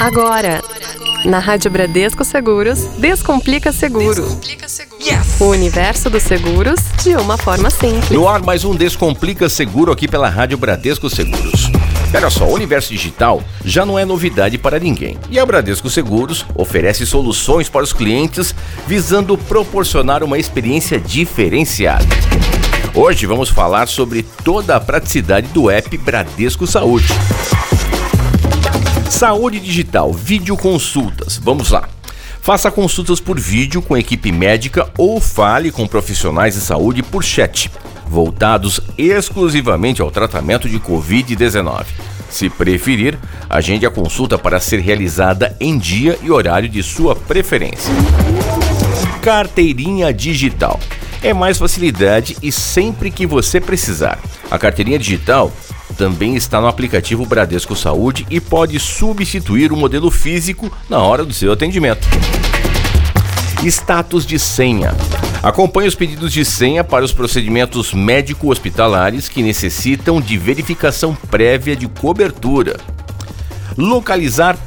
Agora, na Rádio Bradesco Seguros, Descomplica Seguro. O universo dos seguros de uma forma simples. No ar, mais um Descomplica Seguro aqui pela Rádio Bradesco Seguros. Olha só, o universo digital já não é novidade para ninguém. E a Bradesco Seguros oferece soluções para os clientes visando proporcionar uma experiência diferenciada. Hoje vamos falar sobre toda a praticidade do app Bradesco Saúde. Saúde digital, videoconsultas. Vamos lá. Faça consultas por vídeo com equipe médica ou fale com profissionais de saúde por chat, voltados exclusivamente ao tratamento de Covid-19. Se preferir, agende a consulta para ser realizada em dia e horário de sua preferência. Carteirinha digital. É mais facilidade e sempre que você precisar. A carteirinha digital também está no aplicativo Bradesco Saúde e pode substituir o modelo físico na hora do seu atendimento. Status de senha. Acompanhe os pedidos de senha para os procedimentos médico-hospitalares que necessitam de verificação prévia de cobertura. Localizar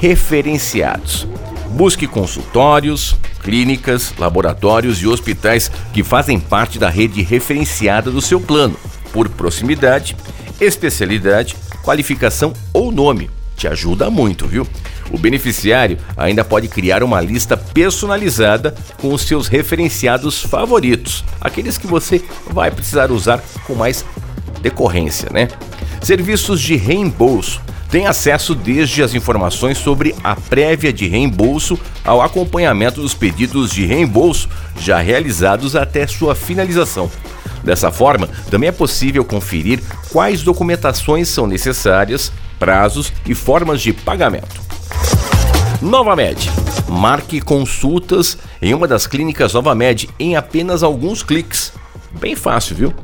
referenciados. Busque consultórios, clínicas, laboratórios e hospitais que fazem parte da rede referenciada do seu plano, por proximidade especialidade, qualificação ou nome. Te ajuda muito, viu? O beneficiário ainda pode criar uma lista personalizada com os seus referenciados favoritos, aqueles que você vai precisar usar com mais decorrência, né? Serviços de reembolso. Tem acesso desde as informações sobre a prévia de reembolso ao acompanhamento dos pedidos de reembolso já realizados até sua finalização. Dessa forma, também é possível conferir quais documentações são necessárias, prazos e formas de pagamento. Nova Med. Marque consultas em uma das clínicas Nova Med em apenas alguns cliques. Bem fácil, viu?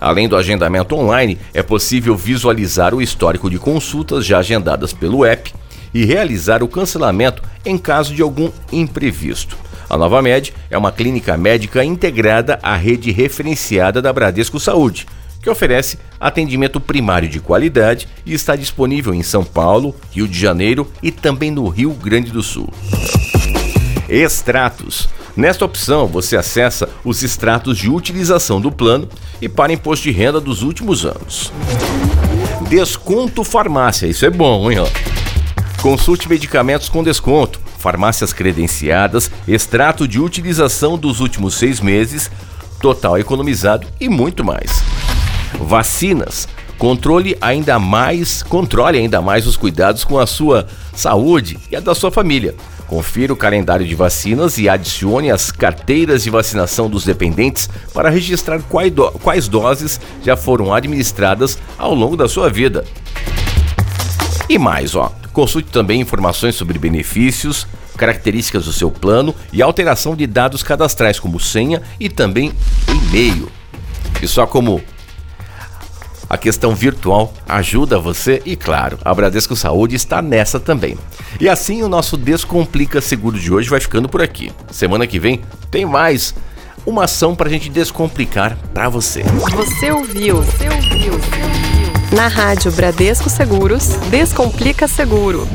Além do agendamento online, é possível visualizar o histórico de consultas já agendadas pelo app e realizar o cancelamento em caso de algum imprevisto. A Nova Med é uma clínica médica integrada à rede referenciada da Bradesco Saúde, que oferece atendimento primário de qualidade e está disponível em São Paulo, Rio de Janeiro e também no Rio Grande do Sul. Extratos. Nesta opção, você acessa os extratos de utilização do plano e para imposto de renda dos últimos anos. Desconto farmácia, isso é bom, hein? Consulte medicamentos com desconto farmácias credenciadas, extrato de utilização dos últimos seis meses, total economizado e muito mais. Vacinas. Controle ainda mais, controle ainda mais os cuidados com a sua saúde e a da sua família. Confira o calendário de vacinas e adicione as carteiras de vacinação dos dependentes para registrar quais doses já foram administradas ao longo da sua vida. E mais, ó, Consulte também informações sobre benefícios, características do seu plano e alteração de dados cadastrais, como senha e também e-mail. E só como a questão virtual ajuda você e, claro, a Bradesco Saúde está nessa também. E assim o nosso Descomplica Seguro de hoje vai ficando por aqui. Semana que vem tem mais uma ação para a gente descomplicar para você. Você ouviu? Você ouviu? Você ouviu? Na Rádio Bradesco Seguros, Descomplica Seguro.